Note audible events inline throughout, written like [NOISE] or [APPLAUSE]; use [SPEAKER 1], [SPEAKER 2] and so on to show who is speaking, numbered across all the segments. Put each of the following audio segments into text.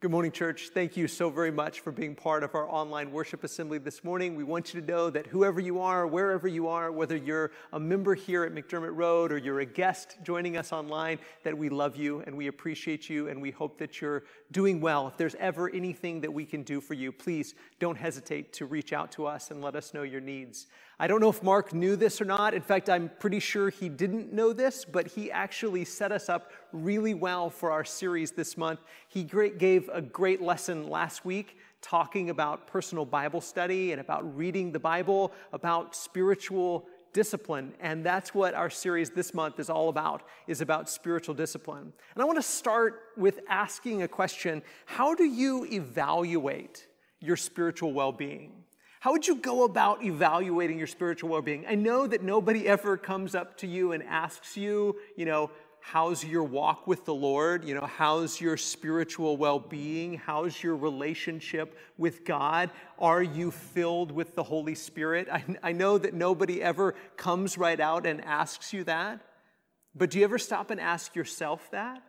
[SPEAKER 1] Good morning, church. Thank you so very much for being part of our online worship assembly this morning. We want you to know that whoever you are, wherever you are, whether you're a member here at McDermott Road or you're a guest joining us online, that we love you and we appreciate you and we hope that you're doing well. If there's ever anything that we can do for you, please don't hesitate to reach out to us and let us know your needs. I don't know if Mark knew this or not. In fact, I'm pretty sure he didn't know this, but he actually set us up really well for our series this month. He gave a great lesson last week talking about personal Bible study and about reading the Bible, about spiritual discipline and that's what our series this month is all about is about spiritual discipline and i want to start with asking a question how do you evaluate your spiritual well-being how would you go about evaluating your spiritual well being? I know that nobody ever comes up to you and asks you, you know, how's your walk with the Lord? You know, how's your spiritual well being? How's your relationship with God? Are you filled with the Holy Spirit? I, I know that nobody ever comes right out and asks you that, but do you ever stop and ask yourself that?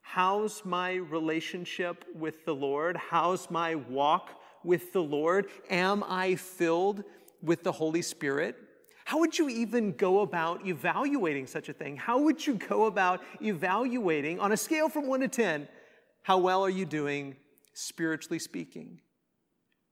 [SPEAKER 1] How's my relationship with the Lord? How's my walk with the Lord? Am I filled with the Holy Spirit? How would you even go about evaluating such a thing? How would you go about evaluating on a scale from 1 to 10? How well are you doing spiritually speaking?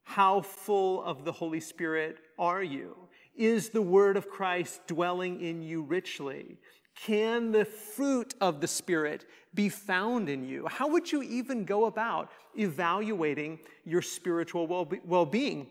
[SPEAKER 1] How full of the Holy Spirit are you? Is the word of Christ dwelling in you richly? Can the fruit of the Spirit be found in you? How would you even go about evaluating your spiritual well being?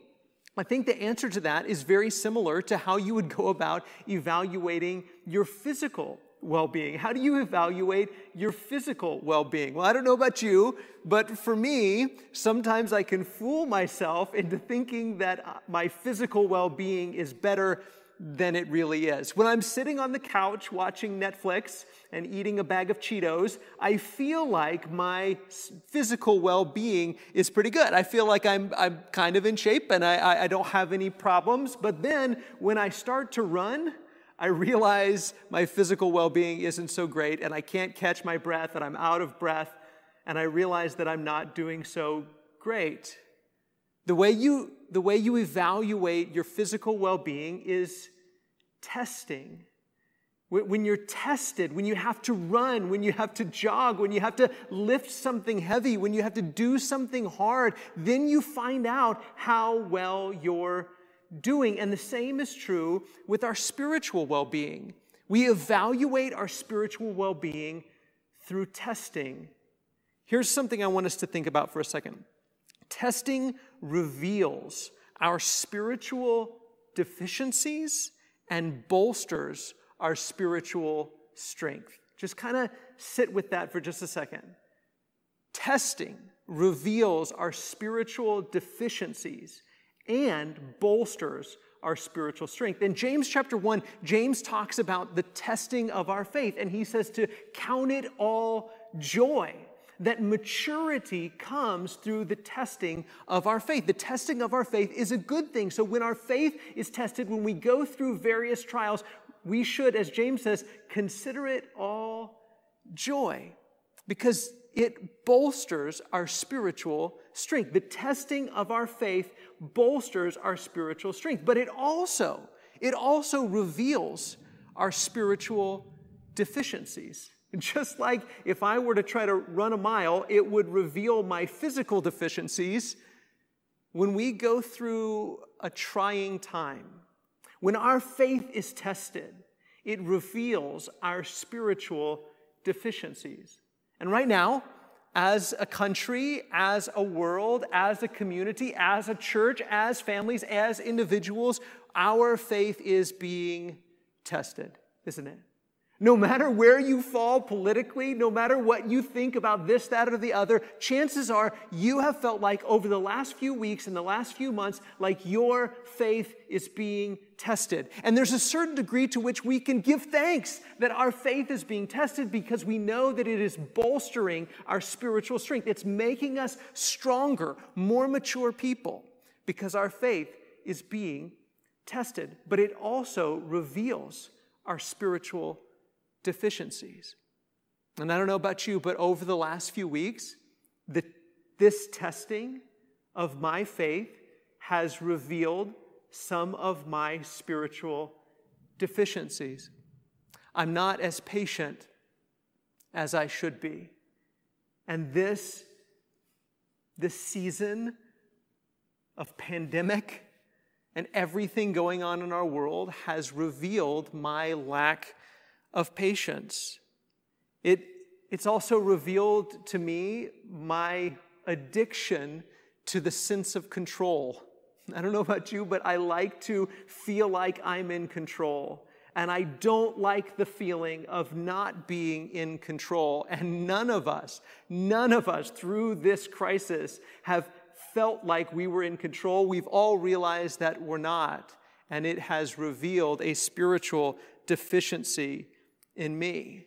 [SPEAKER 1] I think the answer to that is very similar to how you would go about evaluating your physical well being. How do you evaluate your physical well being? Well, I don't know about you, but for me, sometimes I can fool myself into thinking that uh, my physical well being is better than it really is. When I'm sitting on the couch watching Netflix and eating a bag of Cheetos, I feel like my physical well being is pretty good. I feel like I'm, I'm kind of in shape and I, I don't have any problems. But then when I start to run, I realize my physical well being isn't so great and I can't catch my breath and I'm out of breath and I realize that I'm not doing so great. The way you, the way you evaluate your physical well being is testing. When you're tested, when you have to run, when you have to jog, when you have to lift something heavy, when you have to do something hard, then you find out how well you're doing. And the same is true with our spiritual well being. We evaluate our spiritual well being through testing. Here's something I want us to think about for a second testing reveals our spiritual deficiencies and bolsters our spiritual strength. Just kind of sit with that for just a second. Testing reveals our spiritual deficiencies and bolsters our spiritual strength. In James chapter 1, James talks about the testing of our faith, and he says to count it all joy that maturity comes through the testing of our faith. The testing of our faith is a good thing. So when our faith is tested, when we go through various trials, we should, as James says, consider it all joy because it bolsters our spiritual strength. The testing of our faith bolsters our spiritual strength, but it also it also reveals our spiritual deficiencies. [LAUGHS] Just like if I were to try to run a mile, it would reveal my physical deficiencies. When we go through a trying time, when our faith is tested, it reveals our spiritual deficiencies. And right now, as a country, as a world, as a community, as a church, as families, as individuals, our faith is being tested, isn't it? No matter where you fall politically, no matter what you think about this, that, or the other, chances are you have felt like over the last few weeks and the last few months, like your faith is being tested. And there's a certain degree to which we can give thanks that our faith is being tested because we know that it is bolstering our spiritual strength. It's making us stronger, more mature people because our faith is being tested. But it also reveals our spiritual deficiencies. And I don't know about you, but over the last few weeks, the this testing of my faith has revealed some of my spiritual deficiencies. I'm not as patient as I should be. And this, this season of pandemic and everything going on in our world has revealed my lack of patience. It, it's also revealed to me my addiction to the sense of control. I don't know about you, but I like to feel like I'm in control. And I don't like the feeling of not being in control. And none of us, none of us through this crisis have felt like we were in control. We've all realized that we're not. And it has revealed a spiritual deficiency in me.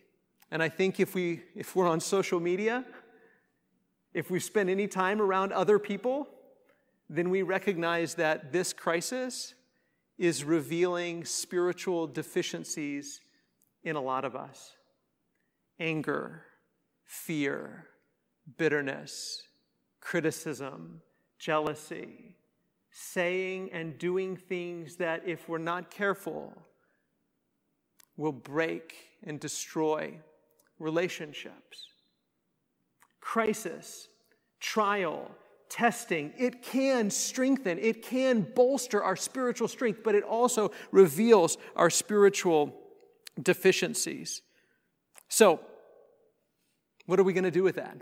[SPEAKER 1] And I think if, we, if we're on social media, if we spend any time around other people, then we recognize that this crisis is revealing spiritual deficiencies in a lot of us anger, fear, bitterness, criticism, jealousy, saying and doing things that, if we're not careful, will break and destroy relationships. Crisis, trial, testing, it can strengthen, it can bolster our spiritual strength, but it also reveals our spiritual deficiencies. So, what are we going to do with that?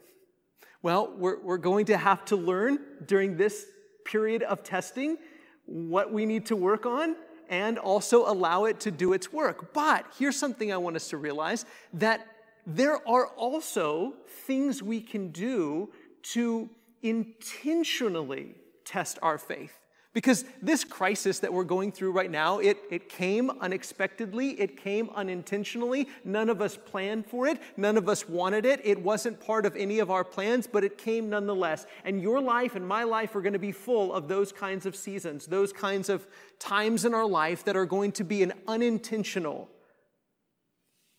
[SPEAKER 1] Well, we're, we're going to have to learn during this period of testing what we need to work on and also allow it to do its work. But here's something I want us to realize that there are also things we can do to intentionally test our faith. Because this crisis that we're going through right now, it, it came unexpectedly, it came unintentionally. None of us planned for it, none of us wanted it. It wasn't part of any of our plans, but it came nonetheless. And your life and my life are going to be full of those kinds of seasons, those kinds of times in our life that are going to be an unintentional,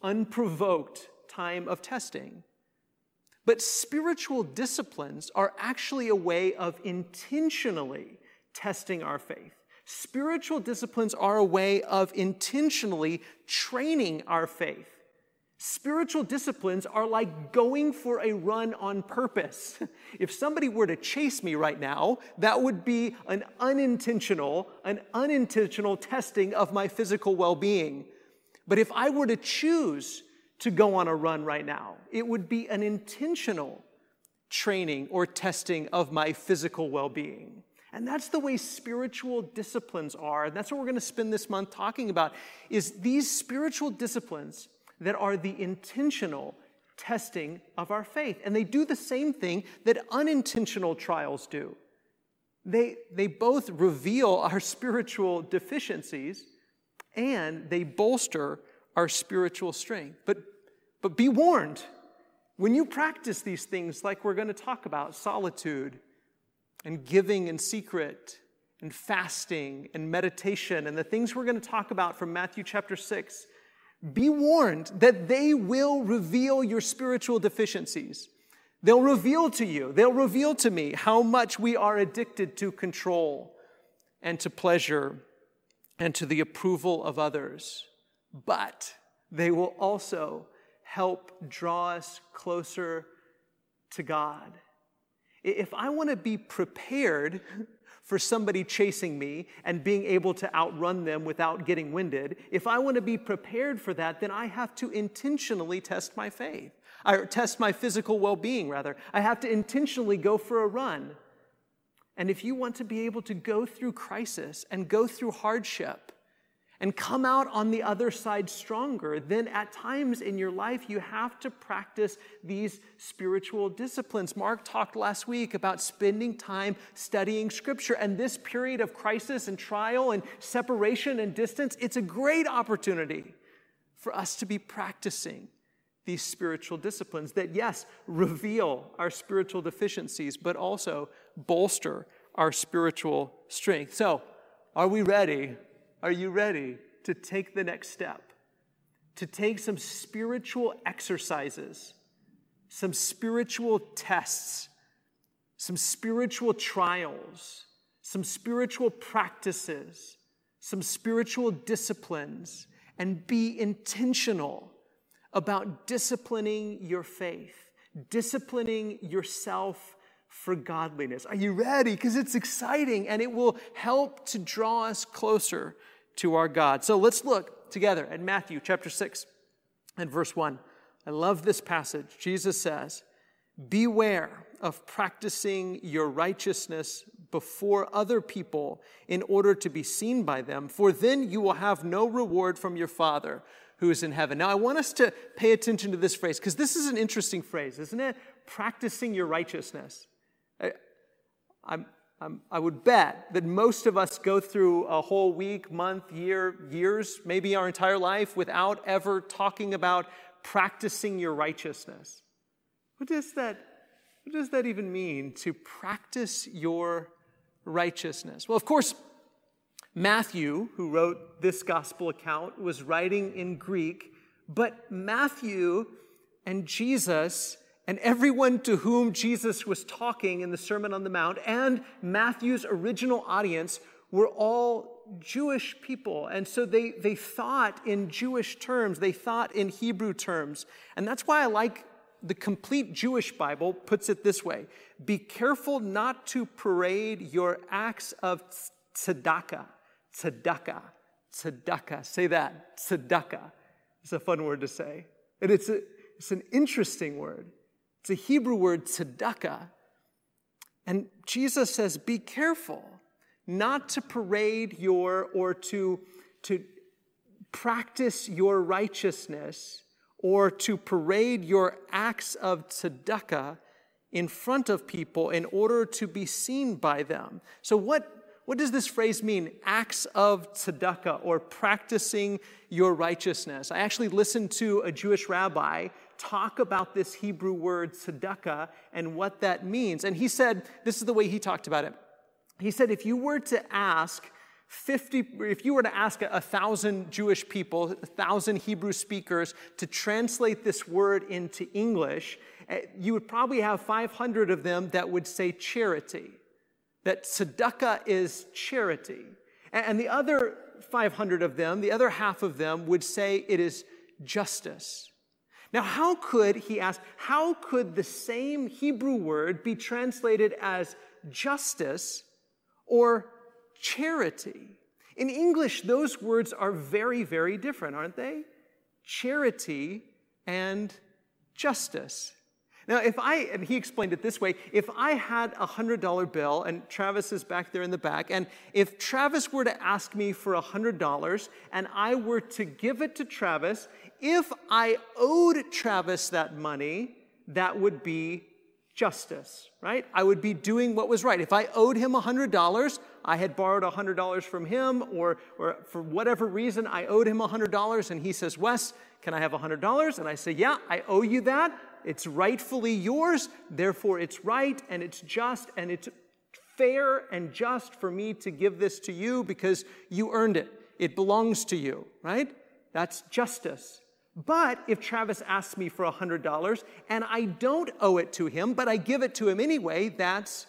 [SPEAKER 1] unprovoked time of testing. But spiritual disciplines are actually a way of intentionally testing our faith. Spiritual disciplines are a way of intentionally training our faith. Spiritual disciplines are like going for a run on purpose. [LAUGHS] If somebody were to chase me right now, that would be an unintentional, an unintentional testing of my physical well-being. But if I were to choose to go on a run right now. It would be an intentional training or testing of my physical well being. And that's the way spiritual disciplines are. That's what we're going to spend this month talking about is these spiritual disciplines that are the intentional testing of our faith. And they do the same thing that unintentional trials do. They, they both reveal our spiritual deficiencies and they bolster our spiritual strength. But but be warned when you practice these things, like we're going to talk about solitude and giving in secret and fasting and meditation and the things we're going to talk about from Matthew chapter 6, be warned that they will reveal your spiritual deficiencies. They'll reveal to you, they'll reveal to me how much we are addicted to control and to pleasure and to the approval of others. But they will also help draw us closer to God. If I want to be prepared [LAUGHS] for somebody chasing me and being able to outrun them without getting winded, if I want to be prepared for that, then I have to intentionally test my faith. I test my physical well being, rather. I have to intentionally go for a run. And if you want to be able to go through crisis and go through hardship, and come out on the other side stronger, then at times in your life you have to practice these spiritual disciplines. Mark talked last week about spending time studying scripture, and this period of crisis and trial and separation and distance, it's a great opportunity for us to be practicing these spiritual disciplines that, yes, reveal our spiritual deficiencies, but also bolster our spiritual strength. So, are we ready are you ready to take the next step? To take some spiritual exercises, some spiritual tests, some spiritual trials, some spiritual practices, some spiritual disciplines, and be intentional about disciplining your faith, disciplining yourself for godliness. Are you ready? Because it's exciting and it will help to draw us closer to our God. So let's look together at Matthew chapter 6 and verse 1. I love this passage. Jesus says, Beware of practicing your righteousness before other people in order to be seen by them, for then you will have no reward from your Father who is in heaven. Now, I want us to pay attention to this phrase because this is an interesting phrase, isn't it? Practicing your righteousness. I, I'm, I'm, i would bet that most of us go through a whole week, month, year, years, maybe our entire life without ever talking about practicing your righteousness. What does that, what does that even mean to practice your righteousness? Well, of course, Matthew, who wrote this gospel account, was writing in Greek, but Matthew and Jesus and everyone to whom Jesus was talking in the Sermon on the Mount and Matthew's original audience were all Jewish people. And so they, they thought in Jewish terms, they thought in Hebrew terms. And that's why I like the complete Jewish Bible puts it this way Be careful not to parade your acts of tzedakah. Tzedakah. Tzedakah. Say that. Tzedakah. It's a fun word to say. And it's, a, it's an interesting word. It's a Hebrew word, tzedakah. And Jesus says, Be careful not to parade your or to, to practice your righteousness or to parade your acts of tzedakah in front of people in order to be seen by them. So, what, what does this phrase mean? Acts of tzedakah or practicing your righteousness. I actually listened to a Jewish rabbi talk about this Hebrew word tzedakah and what that means. And he said, this is the way he talked about it. He said, if you were to ask 50, if you were to ask a thousand Jewish people, a thousand Hebrew speakers to translate this word into English, eh, you would probably have 500 of them that would say charity, that tzedakah is charity. And the other 500 of them, the other half of them, would say it is justice. Now, how could, he asked, how could the same Hebrew word be translated as justice or charity? In English, those words are very, very different, aren't they? Charity and justice. Now, if I, and he explained it this way if I had a $100 bill, and Travis is back there in the back, and if Travis were to ask me for $100 and I were to give it to Travis, if I owed Travis that money, that would be justice, right? I would be doing what was right. If I owed him $100, I had borrowed $100 from him, or, or for whatever reason, I owed him $100, and he says, Wes, can I have $100? And I say, Yeah, I owe you that. It's rightfully yours, therefore it's right and it's just and it's fair and just for me to give this to you because you earned it. It belongs to you, right? That's justice. But if Travis asks me for $100 and I don't owe it to him, but I give it to him anyway, that's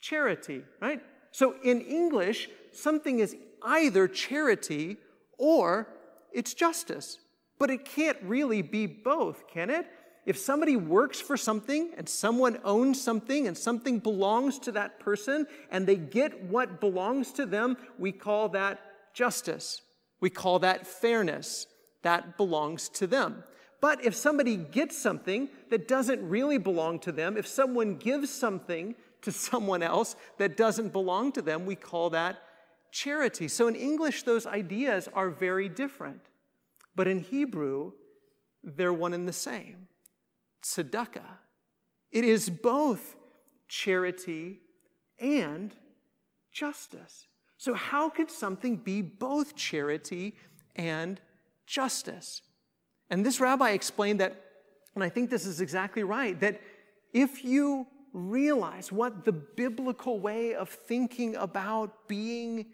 [SPEAKER 1] charity, right? So in English, something is either charity or it's justice. But it can't really be both, can it? If somebody works for something and someone owns something and something belongs to that person and they get what belongs to them, we call that justice. We call that fairness that belongs to them. But if somebody gets something that doesn't really belong to them, if someone gives something to someone else that doesn't belong to them, we call that charity. So in English, those ideas are very different. But in Hebrew, they're one and the same tzedakah. It is both charity and justice. So, how could something be both charity and justice. And this rabbi explained that, and I think this is exactly right, that if you realize what the biblical way of thinking about being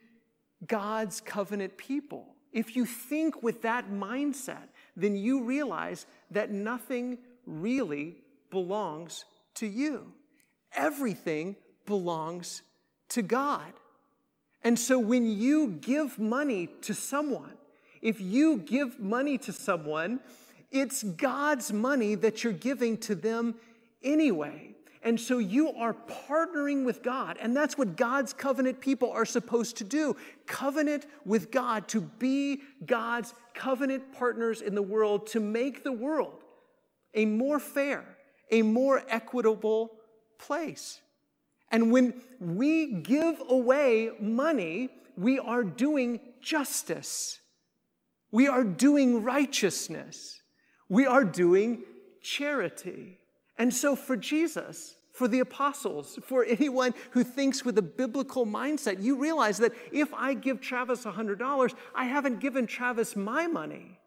[SPEAKER 1] God's covenant people, if you think with that mindset, then you realize that nothing really belongs to you. Everything belongs to God. And so when you give money to someone, if you give money to someone, it's God's money that you're giving to them anyway. And so you are partnering with God. And that's what God's covenant people are supposed to do covenant with God, to be God's covenant partners in the world, to make the world a more fair, a more equitable place. And when we give away money, we are doing justice. We are doing righteousness. We are doing charity. And so for Jesus, for the apostles, for anyone who thinks with a biblical mindset, you realize that if I give Travis $100, I haven't given Travis my money.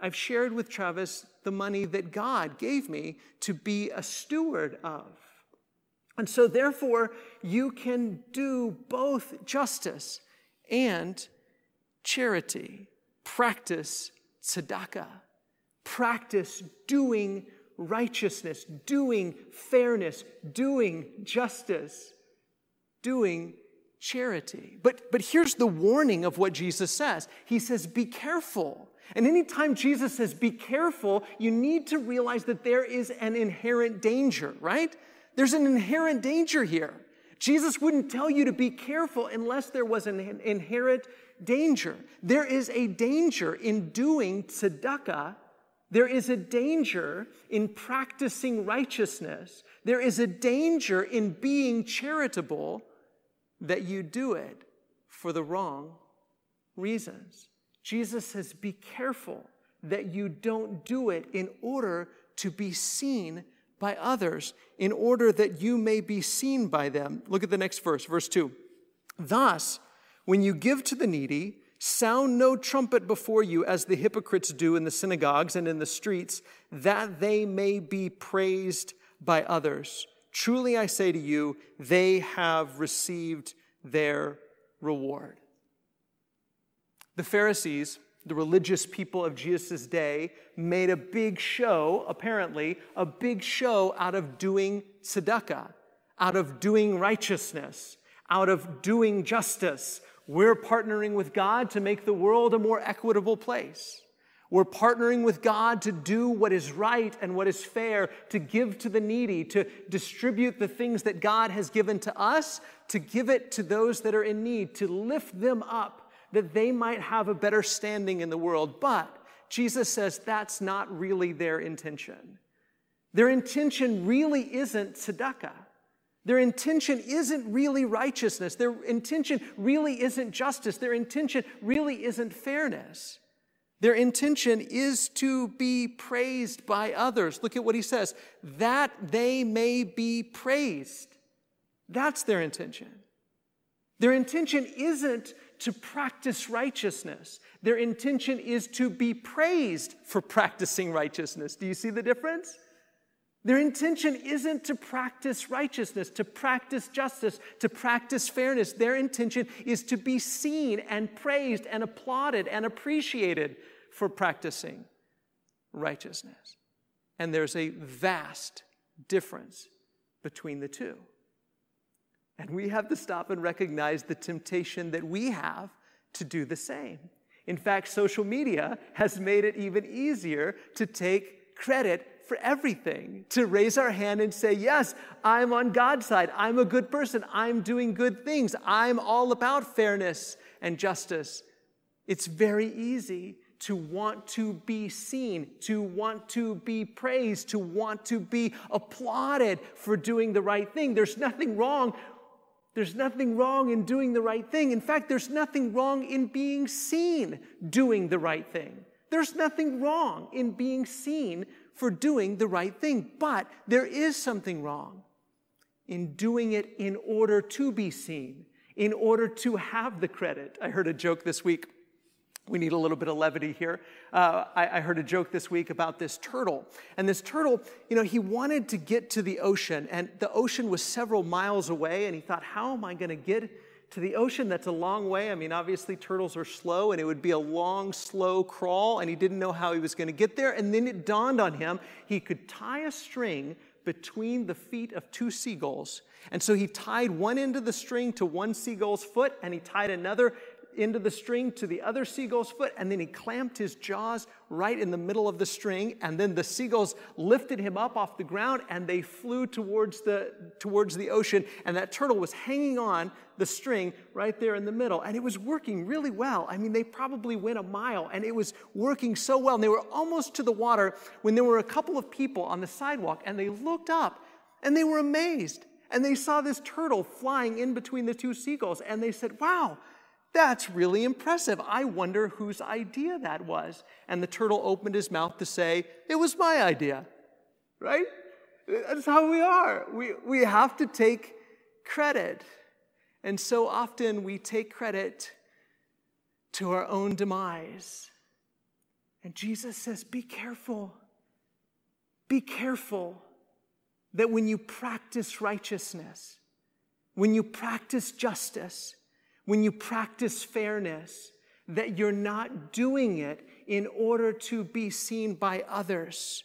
[SPEAKER 1] I've shared with Travis the money that God gave me to be a steward of. And so, therefore, you can do both justice and charity. Practice tzedakah. Practice doing righteousness, doing fairness, doing justice, doing charity. But, but here's the warning of what Jesus says He says, Be careful. And anytime Jesus says, Be careful, you need to realize that there is an inherent danger, right? There's an inherent danger here. Jesus wouldn't tell you to be careful unless there was an inherent danger. There is a danger in doing tzedakah. There is a danger in practicing righteousness. There is a danger in being charitable that you do it for the wrong reasons. Jesus says, Be careful that you don't do it in order to be seen by others in order that you may be seen by them. Look at the next verse, verse 2. Thus, when you give to the needy, sound no trumpet before you as the hypocrites do in the synagogues and in the streets, that they may be praised by others. Truly I say to you, they have received their reward. The Pharisees the religious people of Jesus' day made a big show, apparently, a big show out of doing tzedakah, out of doing righteousness, out of doing justice. We're partnering with God to make the world a more equitable place. We're partnering with God to do what is right and what is fair, to give to the needy, to distribute the things that God has given to us, to give it to those that are in need, to lift them up that they might have a better standing in the world. But Jesus says that's not really their intention. Their intention really isn't tzedakah. Their intention isn't really righteousness. Their intention really isn't justice. Their intention really isn't fairness. Their intention is to be praised by others. Look at what he says that they may be praised. That's their intention. Their intention isn't to practice righteousness. Their intention is to be praised for practicing righteousness. Do you see the difference? Their intention isn't to practice righteousness, to practice justice, to practice fairness. Their intention is to be seen and praised and applauded and appreciated for practicing righteousness. And there's a vast difference between the two. And we have to stop and recognize the temptation that we have to do the same. In fact, social media has made it even easier to take credit for everything, to raise our hand and say, Yes, I'm on God's side. I'm a good person. I'm doing good things. I'm all about fairness and justice. It's very easy to want to be seen, to want to be praised, to want to be applauded for doing the right thing. There's nothing wrong there's nothing wrong in doing the right thing. In fact, there's nothing wrong in being seen doing the right thing. There's nothing wrong in being seen for doing the right thing. But there is something wrong in doing it in order to be seen, in order to have the credit. I heard a joke this week we need a little bit of levity here. Uh, I, I, heard a joke this week about this turtle. And this turtle, you know, he wanted to get to the ocean, and the ocean was several miles away. And he thought, how am I going to get to the ocean? That's a long way. I mean, obviously, turtles are slow, and it would be a long, slow crawl. And he didn't know how he was going to get there. And then it dawned on him he could tie a string between the feet of two seagulls. And so he tied one end of the string to one seagull's foot, and he tied another into the string to the other seagull's foot, and then he clamped his jaws right in the middle of the string, and then the seagulls lifted him up off the ground and they flew towards the, towards the ocean, and that turtle was hanging on the string right there in the middle, and it was working really well. I mean, they probably went a mile, and it was working so well, and they were almost to the water when there were a couple of people on the sidewalk, and they looked up and they were amazed. And they saw this turtle flying in between the two seagulls, and they said, Wow, that's really impressive. I wonder whose idea that was. And the turtle opened his mouth to say, It was my idea, right? That's how we are. We, we have to take credit. And so often we take credit to our own demise. And Jesus says, Be careful. Be careful that when you practice righteousness, when you practice justice, when you practice fairness, that you're not doing it in order to be seen by others.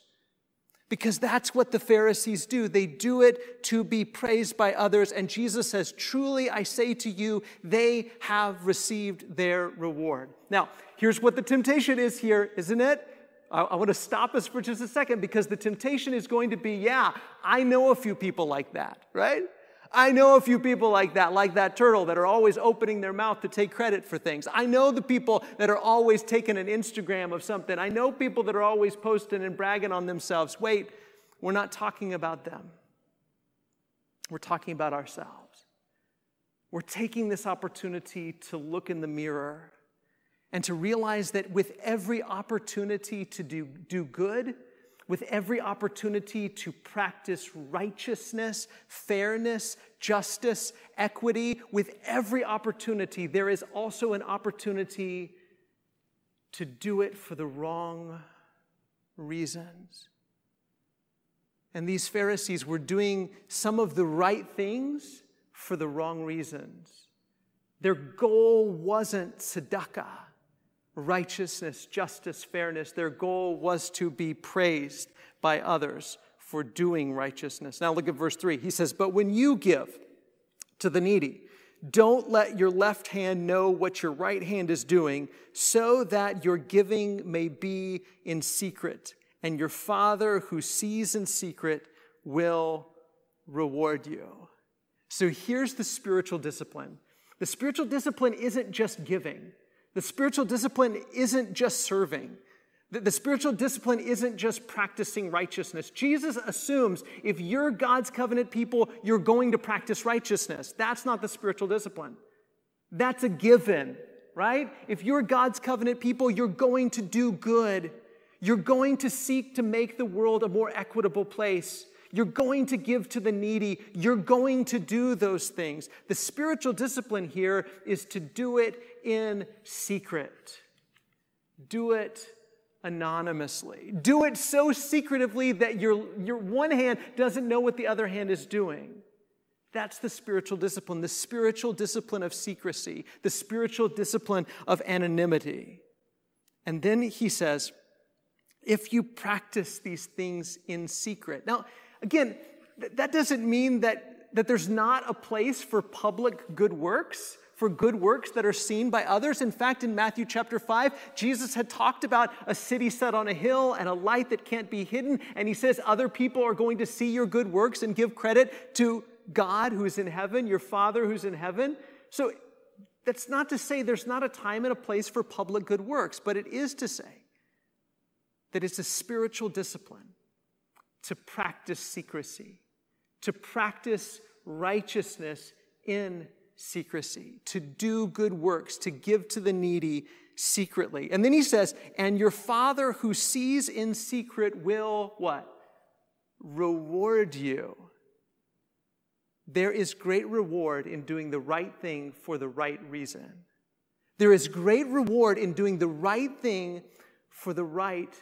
[SPEAKER 1] Because that's what the Pharisees do. They do it to be praised by others. And Jesus says, Truly I say to you, they have received their reward. Now, here's what the temptation is here, isn't it? I, I want to stop us for just a second because the temptation is going to be, yeah, I know a few people like that, right? I know a few people like that, like that turtle, that are always opening their mouth to take credit for things. I know the people that are always taking an Instagram of something. I know people that are always posting and bragging on themselves. Wait, we're not talking about them. We're talking about ourselves. We're taking this opportunity to look in the mirror and to realize that with every opportunity to do, do good, with every opportunity to practice righteousness, fairness, justice, equity, with every opportunity, there is also an opportunity to do it for the wrong reasons. And these Pharisees were doing some of the right things for the wrong reasons. Their goal wasn't tzedakah righteousness, justice, fairness. Their goal was to be praised by others for doing righteousness. Now look at verse 3. He says, But when you give to the needy, don't let your left hand know what your right hand is doing, so that your giving may be in secret, and your Father who sees in secret will reward you. So here's the spiritual discipline the spiritual discipline isn't just giving. The spiritual discipline isn't just serving. The, spiritual discipline isn't just practicing righteousness. Jesus assumes if you're God's covenant people, you're going to practice righteousness. That's not the spiritual discipline. That's a given, right? If you're God's covenant people, you're going to do good. You're going to seek to make the world a more equitable place. You're going to give to the needy. You're going to do those things. The spiritual discipline here is to do it in secret. Do it anonymously. Do it so secretively that your, your one hand doesn't know what the other hand is doing. That's the spiritual discipline, the spiritual discipline of secrecy, the spiritual discipline of anonymity. And then he says, if you practice these things in secret. Now, again, that doesn't mean that, that there's not a place for public good works for good works that are seen by others. In fact, in Matthew chapter 5, Jesus had talked about a city set on a hill and a light that can't be hidden. And he says other people are going to see your good works and give credit to God who's in heaven, your Father who's in heaven. So that's not to say there's not a time and a place for public good works, but it is to say that it's a spiritual discipline to practice secrecy, to practice righteousness in secrecy, to do good works, to give to the needy secretly. And then he says, and your Father who sees in secret will what? Reward you. There is great reward in doing the right thing for the right reason. There is great reward in doing the right thing for the right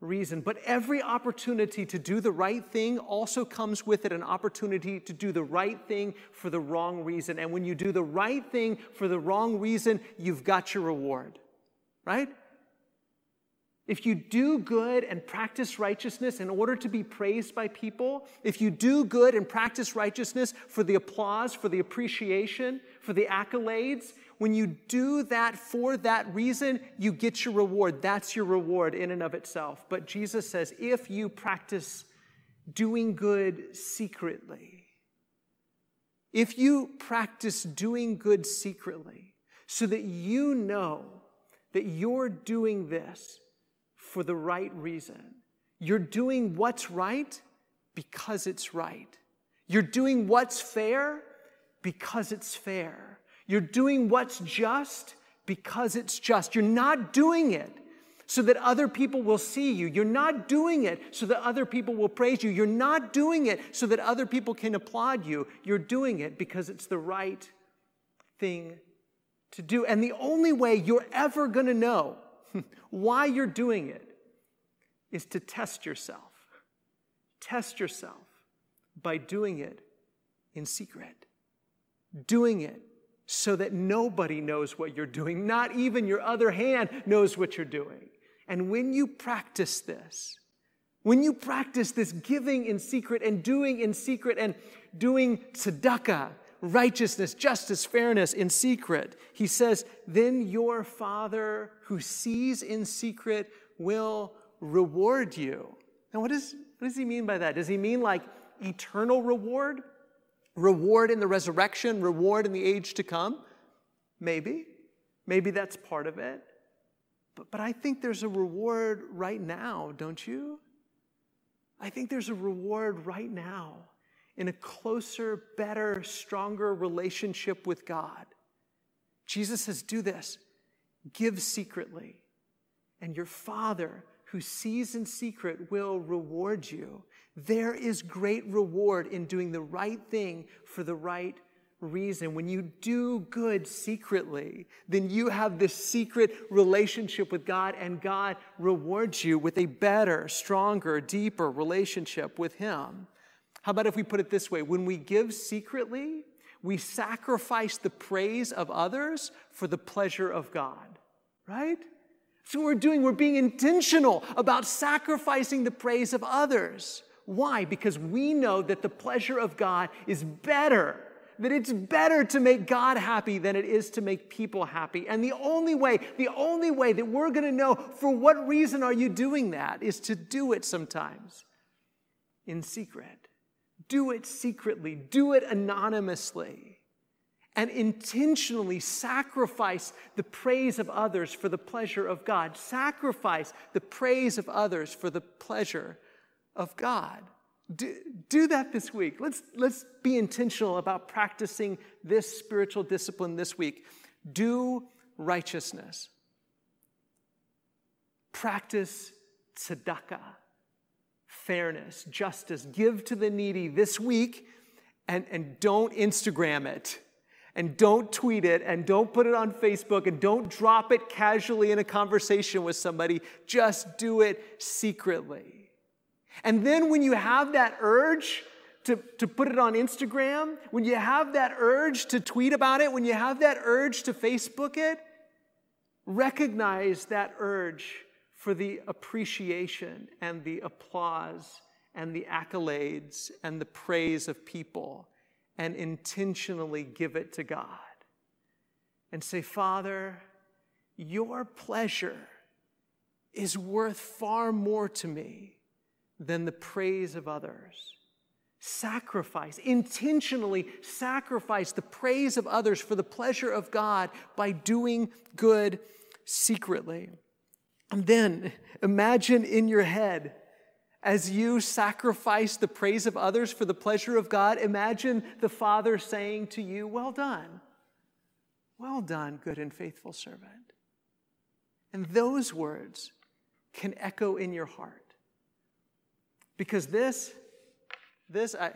[SPEAKER 1] reason. But every opportunity to do the right thing also comes with it an opportunity to do the right thing for the wrong reason. And when you do the right thing for the wrong reason, you've got your reward, right? if you do good and practice righteousness in order to be praised by people, if you do good and practice righteousness for the applause, for the appreciation, for the accolades, when you do that for that reason, you get your reward. That's your reward in and of itself. But Jesus says if you practice doing good secretly, if you practice doing good secretly so that you know that you're doing this for the right reason. You're doing what's right because it's right. You're doing what's fair because it's fair. You're doing what's just because it's just. You're not doing it so that other people will see you. You're not doing it so that other people will praise you. You're not doing it so that other people can applaud you. You're doing it because it's the right thing to do. And the only way you're ever going to know [LAUGHS] why you're doing it is to test yourself. Test yourself by doing it in secret, doing it so that nobody knows what you're doing, not even your other hand knows what you're doing. And when you practice this, when you practice this giving in secret and doing in secret and doing tzedakah, righteousness, justice, fairness in secret, he says, then your Father who sees in secret will reward you. Now, what, is, what does he mean by that? Does he mean like eternal reward? Reward in the resurrection, reward in the age to come? Maybe. Maybe that's part of it. But, but I think there's a reward right now, don't you? I think there's a reward right now in a closer, better, stronger relationship with God. Jesus says, Do this, give secretly, and your Father who sees in secret will reward you. There is great reward in doing the right thing for the right reason. When you do good secretly, then you have this secret relationship with God, and God rewards you with a better, stronger, deeper relationship with Him. How about if we put it this way? When we give secretly, we sacrifice the praise of others for the pleasure of God, right? So, what we're doing, we're being intentional about sacrificing the praise of others. Why? Because we know that the pleasure of God is better, that it's better to make God happy than it is to make people happy. And the only way, the only way that we're going to know for what reason are you doing that is to do it sometimes in secret. Do it secretly, do it anonymously and intentionally sacrifice the praise of others for the pleasure of God. Sacrifice the praise of others for the pleasure of God. Do, do that this week. Let's, let's be intentional about practicing this spiritual discipline this week. Do righteousness. Practice tzedakah, fairness, justice. Give to the needy this week and, and don't Instagram it and don't tweet it and don't put it on Facebook and don't drop it casually in a conversation with somebody. Just do it secretly. And then when you have that urge to, to put it on Instagram, when you have that urge to tweet about it, when you have that urge to Facebook it, recognize that urge for the appreciation and the applause and the accolades and the praise of people and intentionally give it to God and say, Father, your pleasure is worth far more to me than the praise of others. Sacrifice, intentionally sacrifice the praise of others for the pleasure of God by doing good secretly. And then imagine in your head as you sacrifice the praise of others for the pleasure of God, imagine the Father saying to you, Well done. Well done, good and faithful servant. And those words can echo in your heart. Because this, this, I,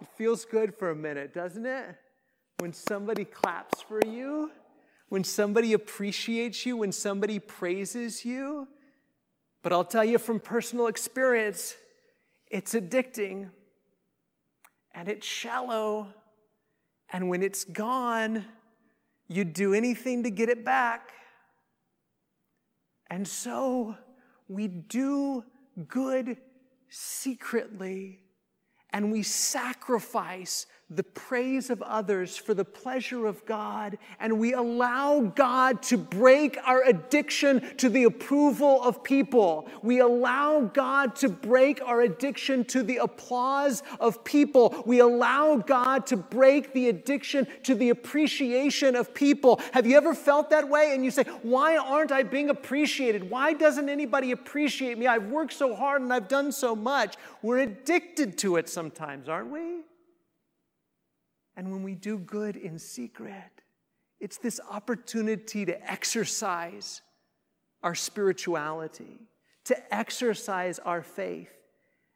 [SPEAKER 1] it feels good for a minute, doesn't it? When somebody claps for you when somebody appreciates you, when somebody praises you. But I'll tell you from personal experience, it's addicting and it's shallow. And when it's gone, you'd do anything to get it back. And so we do good secretly and we sacrifice the praise of others for the pleasure of God, and we allow God to break our addiction to the approval of people. We allow God to break our addiction to the applause of people. We allow God to break the addiction to the appreciation of people. Have you ever felt that way? And you say, Why aren't I being appreciated? Why doesn't anybody appreciate me? I've worked so hard and I've done so much. We're addicted to it sometimes, aren't we? And when we do good in secret, it's this opportunity to exercise our spirituality, to exercise our faith,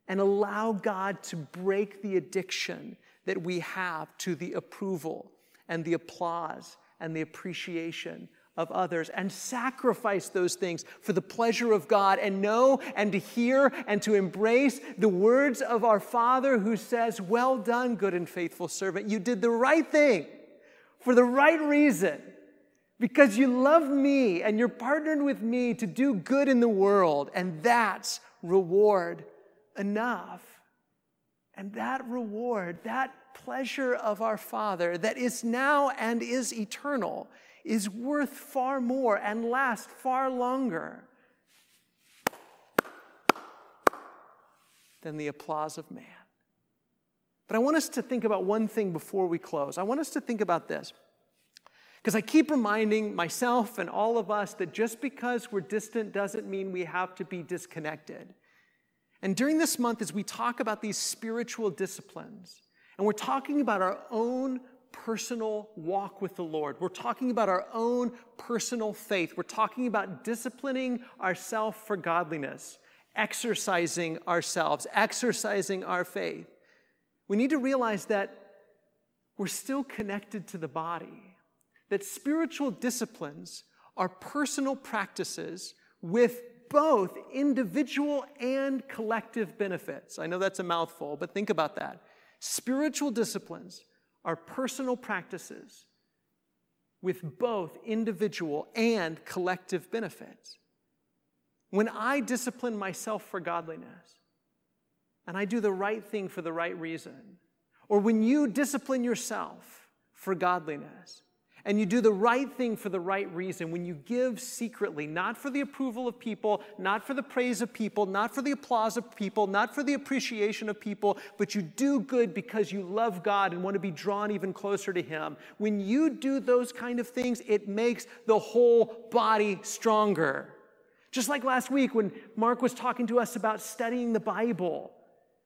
[SPEAKER 1] and allow God to break the addiction that we have to the approval and the applause and the appreciation of others and sacrifice those things for the pleasure of God and know and to hear and to embrace the words of our Father who says, Well done, good and faithful servant. You did the right thing for the right reason because you love me and you're partnered with me to do good in the world, and that's reward enough. And that reward, that pleasure of our Father that is now and is eternal is worth far more and last far longer than the applause of man. But I want us to think about one thing before we close. I want us to think about this. Because I keep reminding myself and all of us that just because we're distant doesn't mean we have to be disconnected. And during this month, as we talk about these spiritual disciplines, and we're talking about our own personal walk with the Lord. We're talking about our own personal faith. We're talking about disciplining ourselves for godliness, exercising ourselves, exercising our faith. We need to realize that we're still connected to the body, that spiritual disciplines are personal practices with both individual and collective benefits. I know that's a mouthful, but think about that. Spiritual disciplines are personal practices with both individual and collective benefits. When I discipline myself for godliness and I do the right thing for the right reason, or when you discipline yourself for godliness and you do the right thing for the right reason, when you give secretly, not for the approval of people, not for the praise of people, not for the applause of people, not for the appreciation of people, but you do good because you love God and want to be drawn even closer to Him, when you do those kind of things, it makes the whole body stronger. Just like last week when Mark was talking to us about studying the Bible.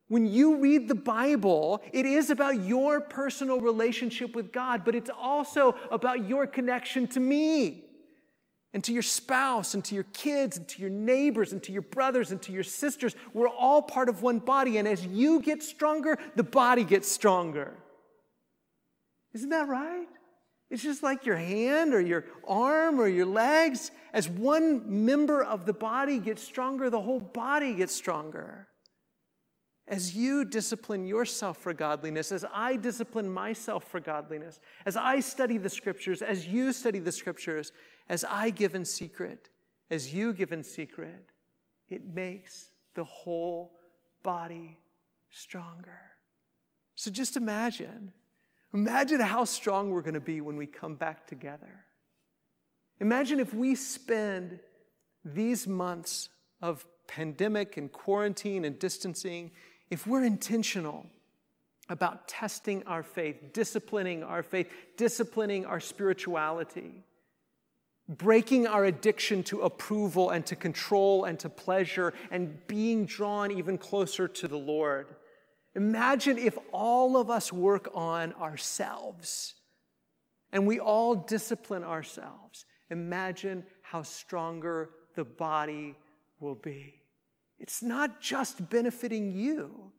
[SPEAKER 1] When you read the Bible, it is about your personal relationship with God, but it's also about your connection to me and to your spouse and to your kids and to your neighbors and to your brothers and to your sisters. We're all part of one body, and as you get stronger, the body gets stronger. Isn't that right? It's just like your hand or your arm or your legs. As one member of the body gets stronger, the whole body gets stronger. As you discipline yourself for godliness, as I discipline myself for godliness, as I study the scriptures, as you study the scriptures, as I give in secret, as you give in secret, it makes the whole body stronger. So just imagine, imagine how strong we're going to be when we come back together. Imagine if we spend these months of pandemic and quarantine and distancing if we're intentional about testing our faith, disciplining our faith, disciplining our spirituality, breaking our addiction to approval and to control and to pleasure, and being drawn even closer to the Lord. Imagine if all of us work on ourselves and we all discipline ourselves. Imagine how stronger the body will be. It's not just benefiting you.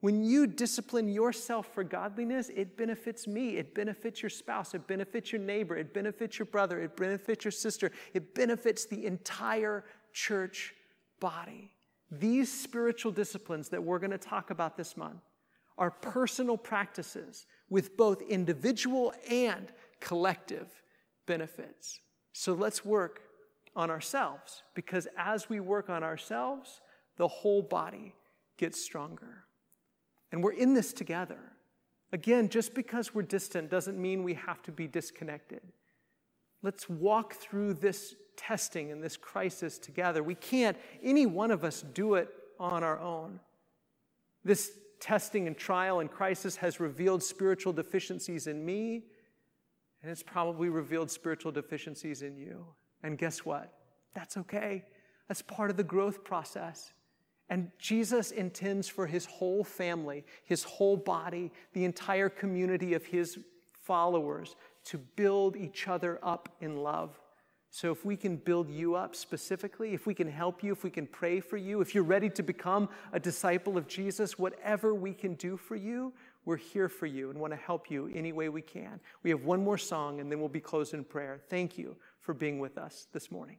[SPEAKER 1] When you discipline yourself for godliness, it benefits me. It benefits your spouse. It benefits your neighbor. It benefits your brother. It benefits your sister. It benefits the entire church body. These spiritual disciplines that we're going to talk about this month are personal practices with both individual and collective benefits. So let's work on ourselves because as we work on ourselves, the whole body gets stronger. And we're in this together. Again, just because we're distant doesn't mean we have to be disconnected. Let's walk through this testing and this crisis together. We can't, any one of us, do it on our own. This testing and trial and crisis has revealed spiritual deficiencies in me, and it's probably revealed spiritual deficiencies in you. And guess what? That's okay. That's part of the growth process. And Jesus intends for his whole family, his whole body, the entire community of his followers to build each other up in love. So, if we can build you up specifically, if we can help you, if we can pray for you, if you're ready to become a disciple of Jesus, whatever we can do for you, we're here for you and want to help you any way we can. We have one more song and then we'll be closed in prayer. Thank you for being with us this morning.